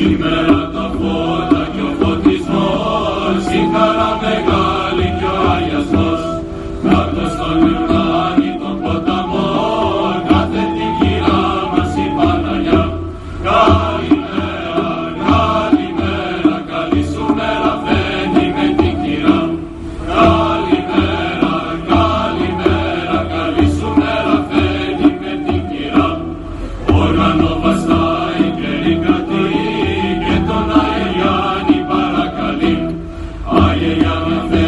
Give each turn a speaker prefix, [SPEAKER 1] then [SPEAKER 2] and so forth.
[SPEAKER 1] Σήμερα τα φώτα και ο φωτισμός, η χαρά. Hare Rama.